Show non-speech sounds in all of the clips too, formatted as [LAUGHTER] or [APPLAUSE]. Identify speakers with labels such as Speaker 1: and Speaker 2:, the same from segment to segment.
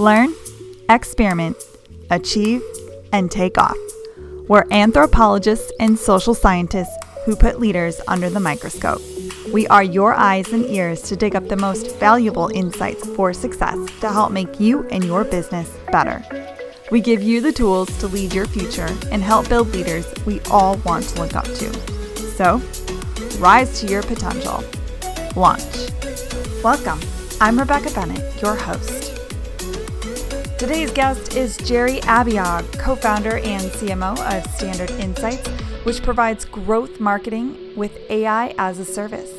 Speaker 1: Learn, experiment, achieve, and take off. We're anthropologists and social scientists who put leaders under the microscope. We are your eyes and ears to dig up the most valuable insights for success to help make you and your business better. We give you the tools to lead your future and help build leaders we all want to look up to. So, rise to your potential. Launch. Welcome. I'm Rebecca Bennett, your host. Today's guest is Jerry Abiog, co founder and CMO of Standard Insights, which provides growth marketing with AI as a service.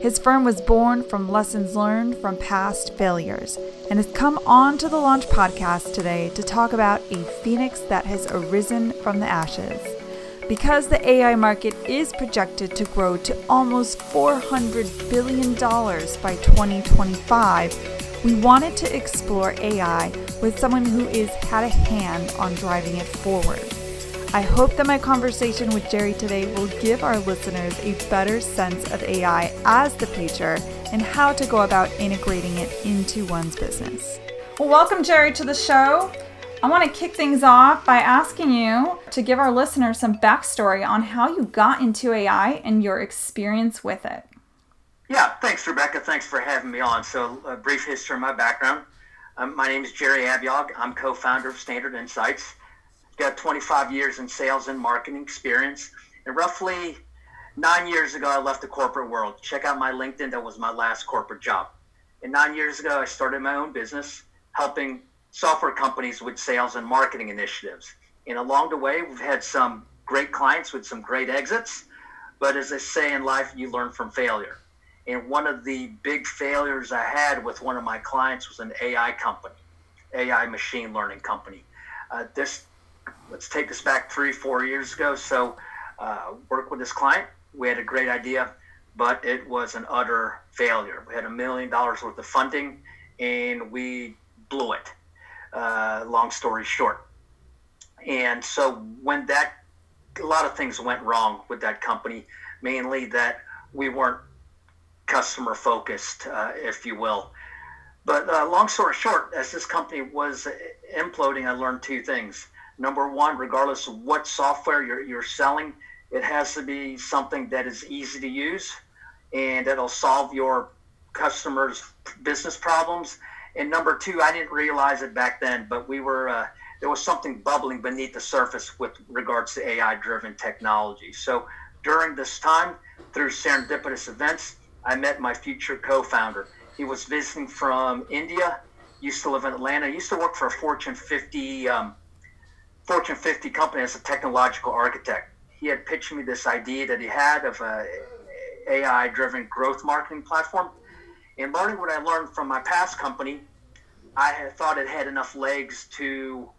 Speaker 1: His firm was born from lessons learned from past failures and has come on to the Launch podcast today to talk about a phoenix that has arisen from the ashes. Because the AI market is projected to grow to almost $400 billion by 2025, we wanted to explore AI with someone who has had a hand on driving it forward. I hope that my conversation with Jerry today will give our listeners a better sense of AI as the future and how to go about integrating it into one's business. Well, welcome, Jerry, to the show. I want to kick things off by asking you to give our listeners some backstory on how you got into AI and your experience with it.
Speaker 2: Yeah, thanks, Rebecca. Thanks for having me on. So, a brief history of my background. Um, my name is Jerry Abiog. I'm co founder of Standard Insights. Got 25 years in sales and marketing experience. And roughly nine years ago, I left the corporate world. Check out my LinkedIn. That was my last corporate job. And nine years ago, I started my own business helping software companies with sales and marketing initiatives. And along the way, we've had some great clients with some great exits. But as I say in life, you learn from failure. And one of the big failures I had with one of my clients was an AI company, AI machine learning company. Uh, this, let's take this back three, four years ago. So, uh, work with this client. We had a great idea, but it was an utter failure. We had a million dollars worth of funding, and we blew it. Uh, long story short. And so when that, a lot of things went wrong with that company, mainly that we weren't customer focused, uh, if you will. But uh, long story short, as this company was imploding, I learned two things. Number one, regardless of what software you're, you're selling, it has to be something that is easy to use and that'll solve your customers' business problems. And number two, I didn't realize it back then, but we were uh, there was something bubbling beneath the surface with regards to AI-driven technology. So during this time, through serendipitous events, I met my future co-founder. He was visiting from India, used to live in Atlanta, used to work for a Fortune 50 um, Fortune 50 company as a technological architect. He had pitched me this idea that he had of a AI-driven growth marketing platform. And learning what I learned from my past company, I had thought it had enough legs to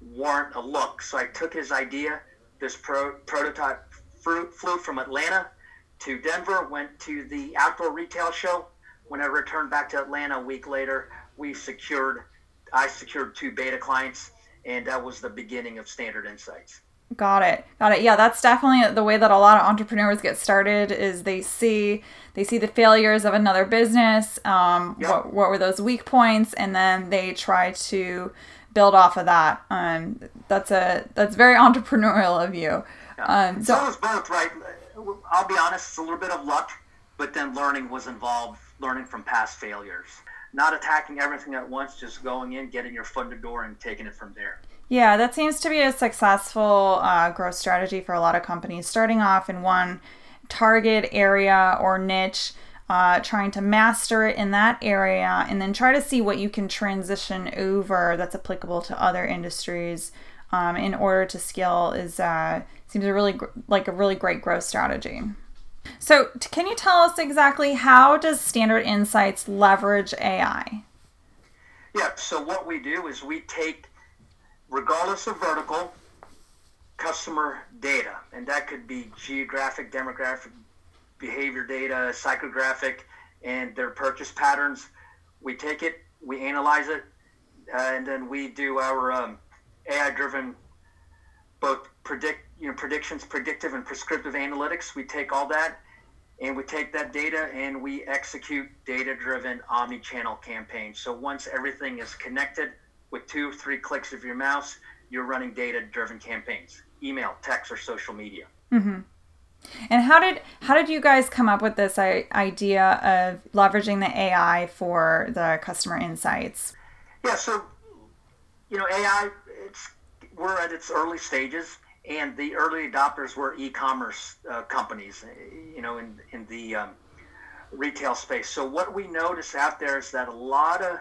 Speaker 2: warrant a look. So I took his idea. This pro- prototype flew from Atlanta to Denver, went to the outdoor retail show. When I returned back to Atlanta a week later, we secured, I secured two beta clients, and that was the beginning of Standard Insights.
Speaker 1: Got it. Got it. Yeah, that's definitely the way that a lot of entrepreneurs get started is they see they see the failures of another business, um, yep. what, what were those weak points, and then they try to build off of that. Um, that's a that's very [LAUGHS] entrepreneurial of you.
Speaker 2: Um, so, so it's both, right? I'll be honest, it's a little bit of luck, but then learning was involved, learning from past failures. Not attacking everything at once, just going in, getting your foot in the door, and taking it from there.
Speaker 1: Yeah, that seems to be a successful uh, growth strategy for a lot of companies. Starting off in one target area or niche, uh, trying to master it in that area, and then try to see what you can transition over that's applicable to other industries um, in order to scale is uh, seems a really like a really great growth strategy. So, can you tell us exactly how does Standard Insights leverage AI?
Speaker 2: Yeah, so what we do is we take, regardless of vertical, customer data, and that could be geographic, demographic, behavior data, psychographic, and their purchase patterns. We take it, we analyze it, uh, and then we do our um, AI-driven both predict you know predictions, predictive and prescriptive analytics. We take all that and we take that data and we execute data-driven omni-channel campaigns. So once everything is connected, with two, three clicks of your mouse, you're running data-driven campaigns, email, text, or social media.
Speaker 1: Mm-hmm. And how did how did you guys come up with this idea of leveraging the AI for the customer insights?
Speaker 2: Yeah, so you know, AI, we're at its early stages, and the early adopters were e-commerce uh, companies, you know, in in the um, retail space. So what we notice out there is that a lot of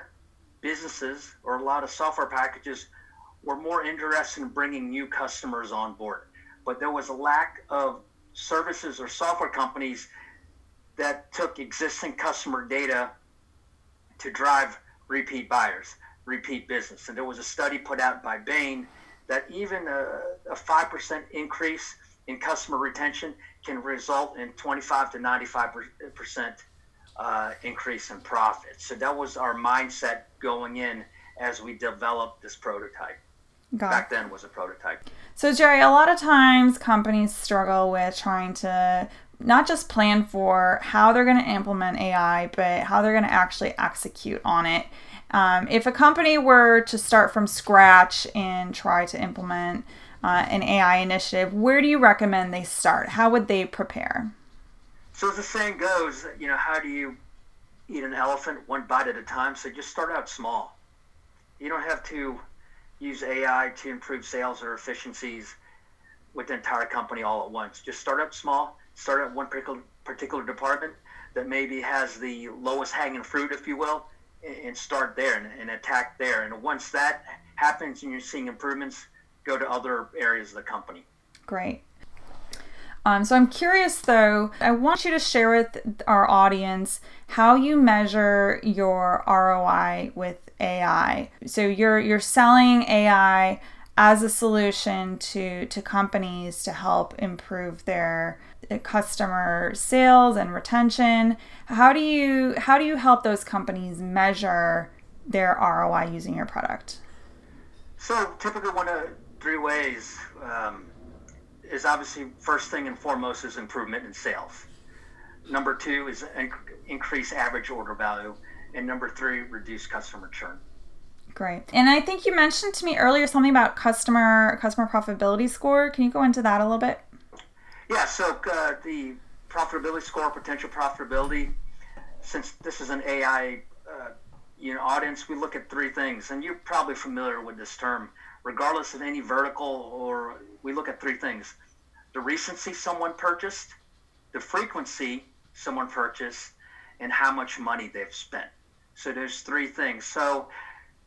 Speaker 2: businesses or a lot of software packages were more interested in bringing new customers on board, but there was a lack of services or software companies that took existing customer data to drive repeat buyers, repeat business. And there was a study put out by Bain that even a, a 5% increase in customer retention can result in 25 to 95% uh, increase in profit. So that was our mindset going in as we developed this prototype. Got Back then was a prototype.
Speaker 1: So Jerry, a lot of times companies struggle with trying to not just plan for how they're going to implement AI, but how they're going to actually execute on it. Um, if a company were to start from scratch and try to implement uh, an AI initiative, where do you recommend they start? How would they prepare?
Speaker 2: So as the saying goes, you know, how do you eat an elephant one bite at a time? So just start out small. You don't have to use AI to improve sales or efficiencies with the entire company all at once. Just start out small. Start at one particular particular department that maybe has the lowest hanging fruit, if you will, and start there and, and attack there. And once that happens and you're seeing improvements, go to other areas of the company.
Speaker 1: Great. Um, so I'm curious though, I want you to share with our audience how you measure your ROI with AI. So you're you're selling AI as a solution to to companies to help improve their customer sales and retention. How do you how do you help those companies measure their ROI using your product?
Speaker 2: So typically one of three ways. Um, is obviously first thing and foremost is improvement in sales. Number two is increase average order value, and number three, reduce customer churn.
Speaker 1: Great. And I think you mentioned to me earlier something about customer customer profitability score. Can you go into that a little bit?
Speaker 2: Yeah. So uh, the profitability score, potential profitability. Since this is an AI, uh, you know, audience, we look at three things, and you're probably familiar with this term regardless of any vertical, or we look at three things the recency someone purchased, the frequency someone purchased, and how much money they've spent. So there's three things. So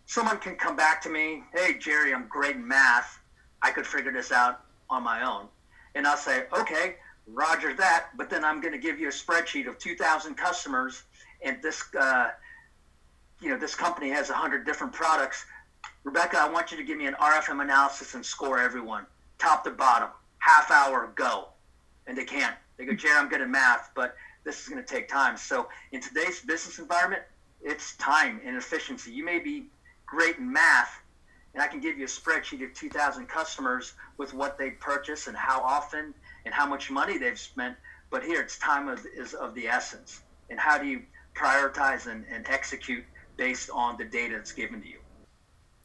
Speaker 2: someone can come back to me, hey, Jerry, I'm great in math. I could figure this out on my own. And I'll say, okay, roger that. But then I'm going to give you a spreadsheet of 2,000 customers, and this, uh, you know, this company has 100 different products. Rebecca, I want you to give me an RFM analysis and score everyone, top to bottom, half hour, go. And they can't. They go, Jerry, I'm good at math, but this is going to take time. So in today's business environment, it's time and efficiency. You may be great in math, and I can give you a spreadsheet of 2,000 customers with what they purchase and how often and how much money they've spent. But here, it's time of, is of the essence. And how do you prioritize and, and execute based on the data that's given to you?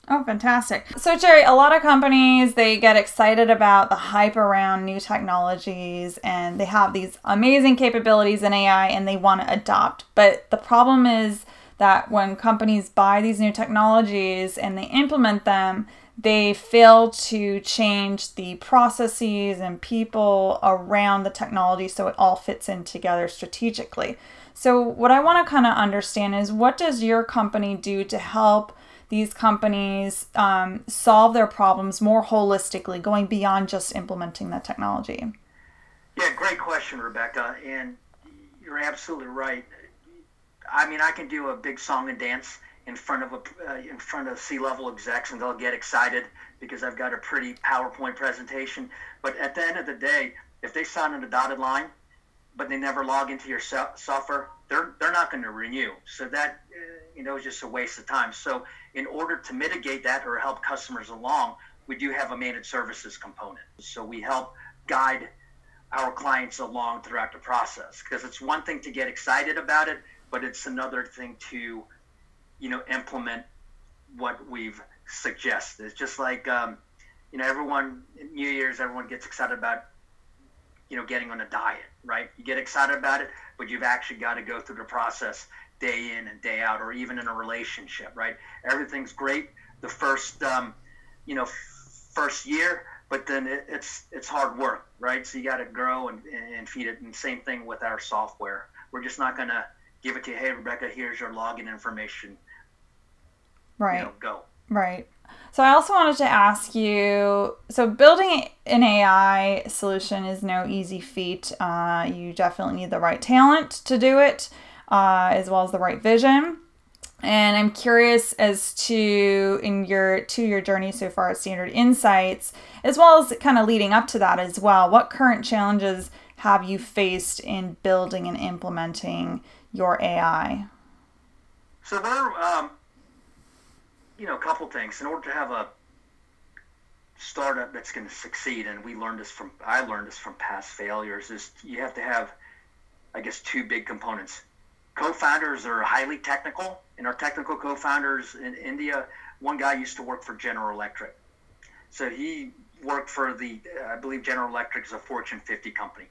Speaker 1: Oh, fantastic. So, Jerry, a lot of companies, they get excited about the hype around new technologies and they have these amazing capabilities in AI and they want to adopt. But the problem is that when companies buy these new technologies and they implement them, they fail to change the processes and people around the technology so it all fits in together strategically. So, what I want to kind of understand is what does your company do to help these companies um, solve their problems more holistically, going beyond just implementing the technology?
Speaker 2: Yeah, great question, Rebecca. And you're absolutely right. I mean, I can do a big song and dance in front of a uh, in front of C-level execs, and they'll get excited because I've got a pretty PowerPoint presentation. But at the end of the day, if they sign on a dotted line, but they never log into your so- software, they're they're not going to renew. So that uh, you know is just a waste of time. So in order to mitigate that or help customers along, we do have a managed services component. So we help guide our clients along throughout the process because it's one thing to get excited about it, but it's another thing to, you know, implement what we've suggested. It's just like, um, you know, everyone, in New Year's, everyone gets excited about, you know, getting on a diet, right? You get excited about it, but you've actually got to go through the process day in and day out, or even in a relationship, right? Everything's great the first, um, you know, first year, but then it, it's it's hard work, right? So you got to grow and, and feed it. And same thing with our software. We're just not to give it to you. Hey, Rebecca, here's your login information.
Speaker 1: Right.
Speaker 2: You know, go.
Speaker 1: Right. So I also wanted to ask you. So building an AI solution is no easy feat. Uh, you definitely need the right talent to do it, uh, as well as the right vision. And I'm curious as to in your to your journey so far at Standard Insights, as well as kind of leading up to that as well. What current challenges have you faced in building and implementing your AI?
Speaker 2: So there, um, you know, a couple things. In order to have a startup that's going to succeed, and we learned this from I learned this from past failures, is you have to have, I guess, two big components co-founders are highly technical, and our technical co-founders in India, one guy used to work for General Electric, so he worked for the, I believe General Electric is a Fortune 50 company.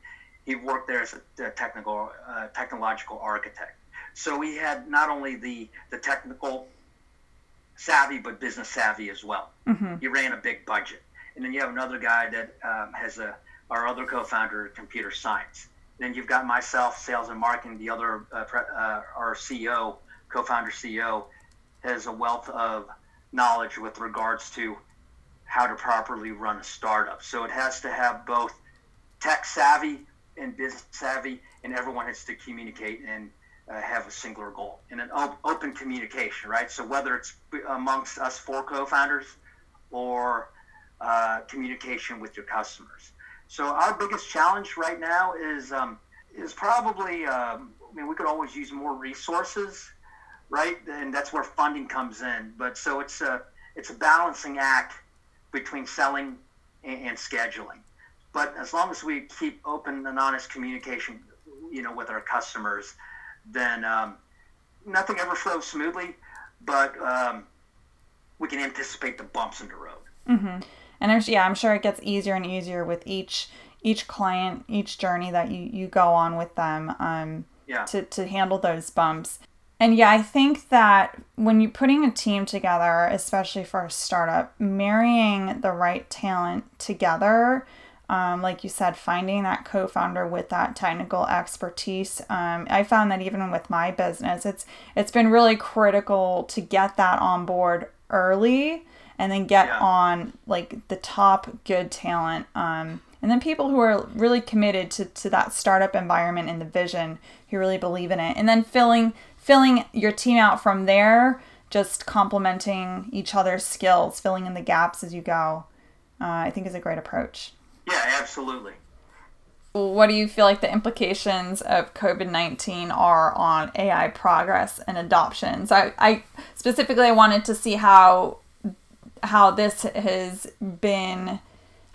Speaker 2: He worked there as a, technical, uh, technological architect. So he had not only the the technical savvy, but business savvy as well. Mm-hmm. He ran a big budget, and then you have another guy that um, has a our other co-founder, computer science. Then you've got myself, sales and marketing. The other, uh, uh, our CEO, co-founder CEO, has a wealth of knowledge with regards to how to properly run a startup. So it has to have both tech savvy and business savvy, and everyone has to communicate and uh, have a singular goal and an op- open communication, right? So whether it's amongst us four co-founders or uh, communication with your customers. So our biggest challenge right now is um, is probably um, I mean we could always use more resources, right? And that's where funding comes in. But so it's a it's a balancing act between selling and, and scheduling. But as long as we keep open and honest communication, you know, with our customers, then um, nothing ever flows smoothly. But um, we can anticipate the bumps in the road.
Speaker 1: Mm-hmm. And I'm, yeah, I'm sure it gets easier and easier with each each client, each journey that you you go on with them. Um,
Speaker 2: yeah.
Speaker 1: To to handle those bumps. And yeah, I think that when you're putting a team together, especially for a startup, marrying the right talent together, um, like you said, finding that co-founder with that technical expertise. Um, I found that even with my business, it's it's been really critical to get that on board early and then get yeah. on like the top good talent um, and then people who are really committed to, to that startup environment and the vision who really believe in it and then filling filling your team out from there just complementing each other's skills filling in the gaps as you go uh, i think is a great approach
Speaker 2: yeah absolutely.
Speaker 1: What do you feel like the implications of COVID 19 are on AI progress and adoption? So, I, I specifically wanted to see how how this has been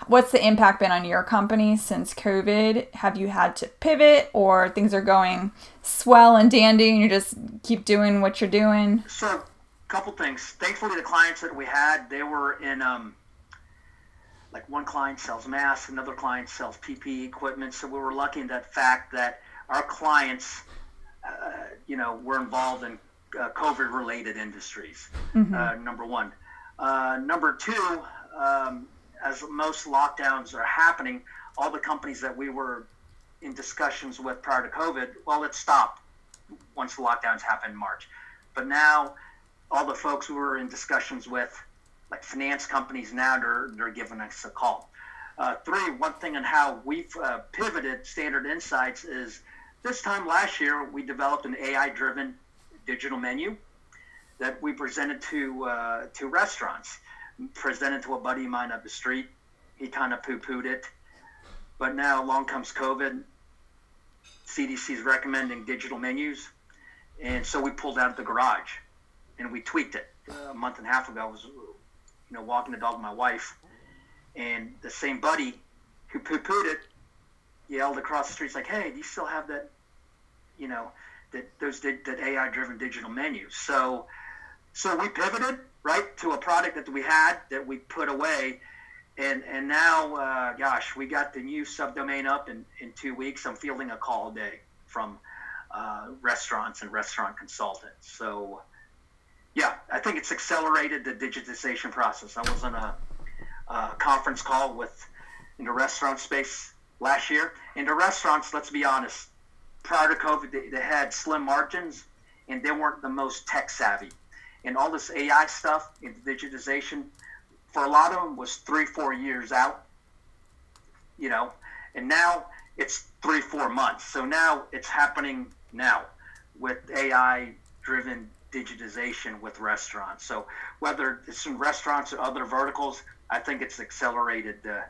Speaker 1: what's the impact been on your company since covid? Have you had to pivot or things are going swell and dandy and you just keep doing what you're doing?
Speaker 2: So a couple things. Thankfully the clients that we had they were in um, like one client sells masks another client sells ppe equipment so we were lucky in that fact that our clients uh, you know were involved in uh, covid related industries mm-hmm. uh, number one uh, number two, um, as most lockdowns are happening, all the companies that we were in discussions with prior to COVID, well, it stopped once the lockdowns happened in March. But now, all the folks we were in discussions with, like finance companies, now they're, they're giving us a call. Uh, three, one thing on how we've uh, pivoted Standard Insights is this time last year, we developed an AI driven digital menu that we presented to uh, to restaurants. Presented to a buddy of mine up the street. He kind of poo pooed it. But now along comes COVID. CDC is recommending digital menus. And so we pulled out of the garage and we tweaked it. Uh, a month and a half ago, was you know, walking the dog with my wife. And the same buddy who poo pooed it yelled across the street, like, hey, do you still have that, you know, that those that AI driven digital menus? So so we pivoted, right to a product that we had that we put away and and now uh, gosh we got the new subdomain up in, in two weeks i'm fielding a call a day from uh, restaurants and restaurant consultants so yeah i think it's accelerated the digitization process. I was on a, a conference call with in the restaurant space last year. In the restaurants let's be honest prior to covid they, they had slim margins and they weren't the most tech savvy. And all this ai stuff and digitization for a lot of them was three, four years out, you know, and now it's three, four months. So now it's happening now with AI driven digitization with restaurants. So whether it's in restaurants or other verticals, I think it's accelerated the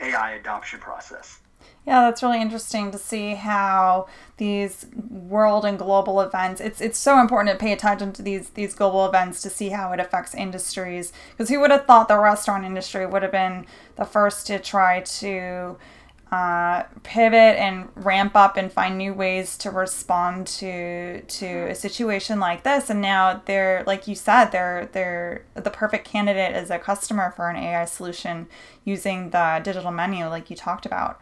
Speaker 2: AI adoption process.
Speaker 1: Yeah, that's really interesting to see how these world and global events. It's it's so important to pay attention to these these global events to see how it affects industries. Because who would have thought the restaurant industry would have been the first to try to uh, pivot and ramp up and find new ways to respond to to a situation like this. And now they're like you said, they're they're the perfect candidate as a customer for an AI solution using the digital menu, like you talked about.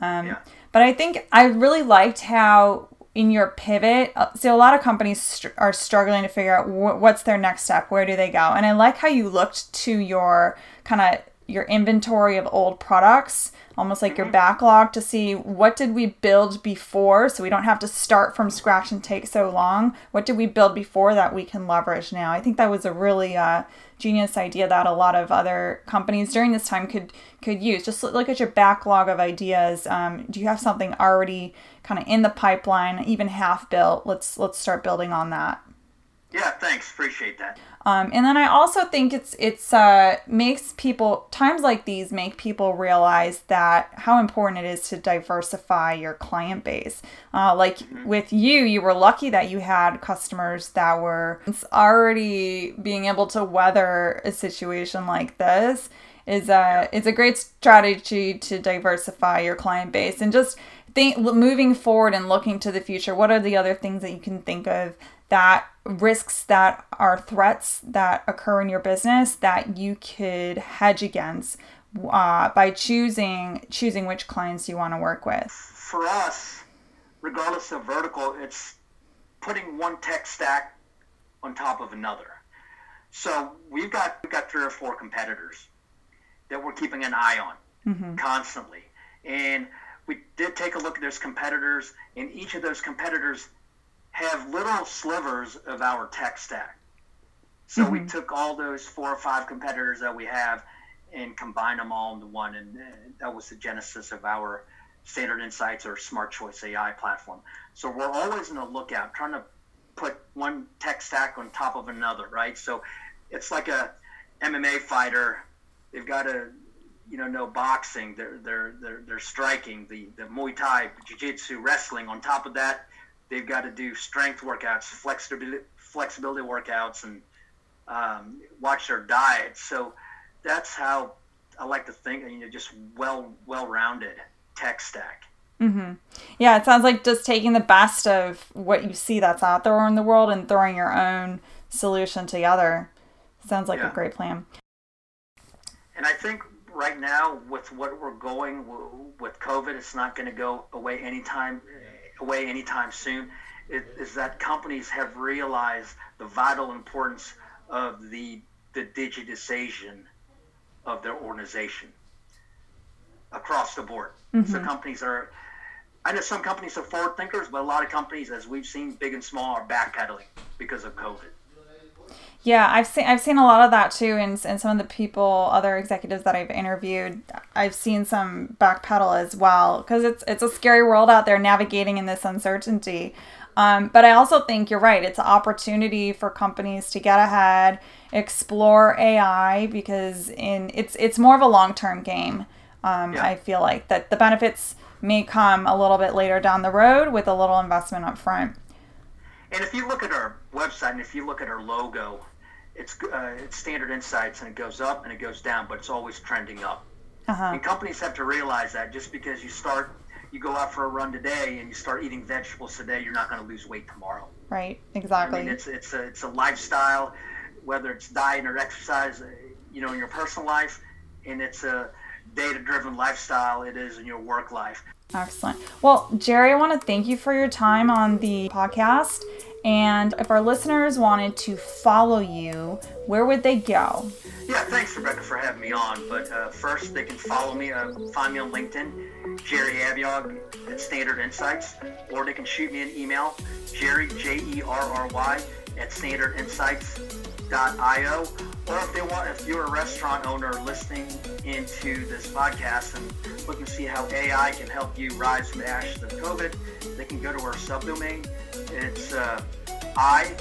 Speaker 1: Um, yeah. But I think I really liked how in your pivot, uh, so a lot of companies st- are struggling to figure out wh- what's their next step, where do they go, and I like how you looked to your kind of your inventory of old products almost like your mm-hmm. backlog to see what did we build before so we don't have to start from scratch and take so long. What did we build before that we can leverage now? I think that was a really uh, genius idea that a lot of other companies during this time could could use. Just look at your backlog of ideas. Um, do you have something already kind of in the pipeline even half built let's let's start building on that
Speaker 2: yeah thanks appreciate that
Speaker 1: um, and then I also think it's it's uh, makes people times like these make people realize that how important it is to diversify your client base. Uh, like mm-hmm. with you, you were lucky that you had customers that were already being able to weather a situation like this. Is a it's a great strategy to diversify your client base and just think moving forward and looking to the future. What are the other things that you can think of that risks that are threats that occur in your business that you could hedge against uh, by choosing choosing which clients you want to work with.
Speaker 2: For us regardless of vertical it's putting one tech stack on top of another. So we've got we've got three or four competitors that we're keeping an eye on mm-hmm. constantly. And we did take a look at those competitors and each of those competitors have little slivers of our tech stack. So mm-hmm. we took all those four or five competitors that we have and combined them all into one, and uh, that was the genesis of our Standard Insights or Smart Choice AI platform. So we're always on the lookout, trying to put one tech stack on top of another, right? So it's like a MMA fighter. They've got to, you know, know boxing. They're they're they're, they're striking the the Muay Thai, Jiu-Jitsu, wrestling. On top of that, they've got to do strength workouts, flexibility, flexibility workouts, and um, watch their diet. So that's how I like to think. You know, just well well rounded tech stack.
Speaker 1: Mm-hmm. Yeah, it sounds like just taking the best of what you see that's out there in the world and throwing your own solution together. Sounds like yeah. a great plan.
Speaker 2: And I think right now, with what we're going with COVID, it's not going to go away anytime away anytime soon is, is that companies have realized the vital importance of the, the digitization of their organization across the board. Mm-hmm. So companies are, I know some companies are forward thinkers, but a lot of companies, as we've seen, big and small, are backpedaling because of COVID.
Speaker 1: Yeah, I've seen I've seen a lot of that too, and and some of the people, other executives that I've interviewed, I've seen some backpedal as well because it's it's a scary world out there navigating in this uncertainty. Um, but I also think you're right; it's an opportunity for companies to get ahead, explore AI because in it's it's more of a long term game. Um, yeah. I feel like that the benefits may come a little bit later down the road with a little investment up front.
Speaker 2: And if you look at our website and if you look at our logo, it's uh, it's standard insights and it goes up and it goes down, but it's always trending up. Uh-huh. And companies have to realize that just because you start, you go out for a run today and you start eating vegetables today, you're not going to lose weight tomorrow.
Speaker 1: Right. Exactly.
Speaker 2: I mean, it's it's a it's a lifestyle. whether it's diet or exercise, uh, you know, in your personal life, and it's a data-driven lifestyle. It is in your work life.
Speaker 1: Excellent. Well, Jerry, I want to thank you for your time on the podcast. And if our listeners wanted to follow you, where would they go?
Speaker 2: Yeah, thanks, Rebecca, for having me on. But uh, first, they can follow me, uh, find me on LinkedIn, Jerry Abiog at Standard Insights, or they can shoot me an email, Jerry, J E R R Y, at standardinsights.io. Or if they want, if you're a restaurant owner listening into this podcast and looking to see how AI can help you rise from the ashes of COVID, they can go to our subdomain. It's uh, I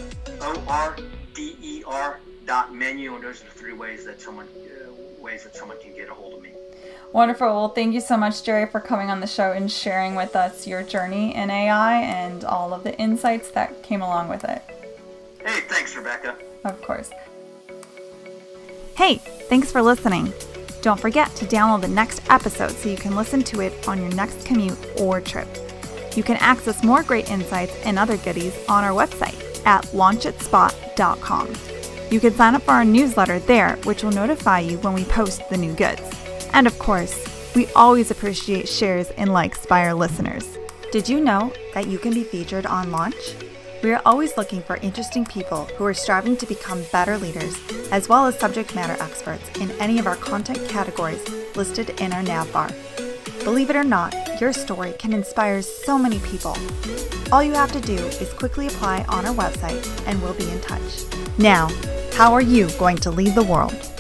Speaker 2: O R D E R dot menu, and those are the three ways that someone uh, ways that someone can get a hold of me.
Speaker 1: Wonderful. Well, thank you so much, Jerry, for coming on the show and sharing with us your journey in AI and all of the insights that came along with it.
Speaker 2: Hey, thanks, Rebecca.
Speaker 1: Of course. Hey, thanks for listening. Don't forget to download the next episode so you can listen to it on your next commute or trip. You can access more great insights and other goodies on our website at launchitspot.com. You can sign up for our newsletter there, which will notify you when we post the new goods. And of course, we always appreciate shares and likes by our listeners. Did you know that you can be featured on Launch? We are always looking for interesting people who are striving to become better leaders, as well as subject matter experts in any of our content categories listed in our nav bar. Believe it or not, your story can inspire so many people. All you have to do is quickly apply on our website and we'll be in touch. Now, how are you going to lead the world?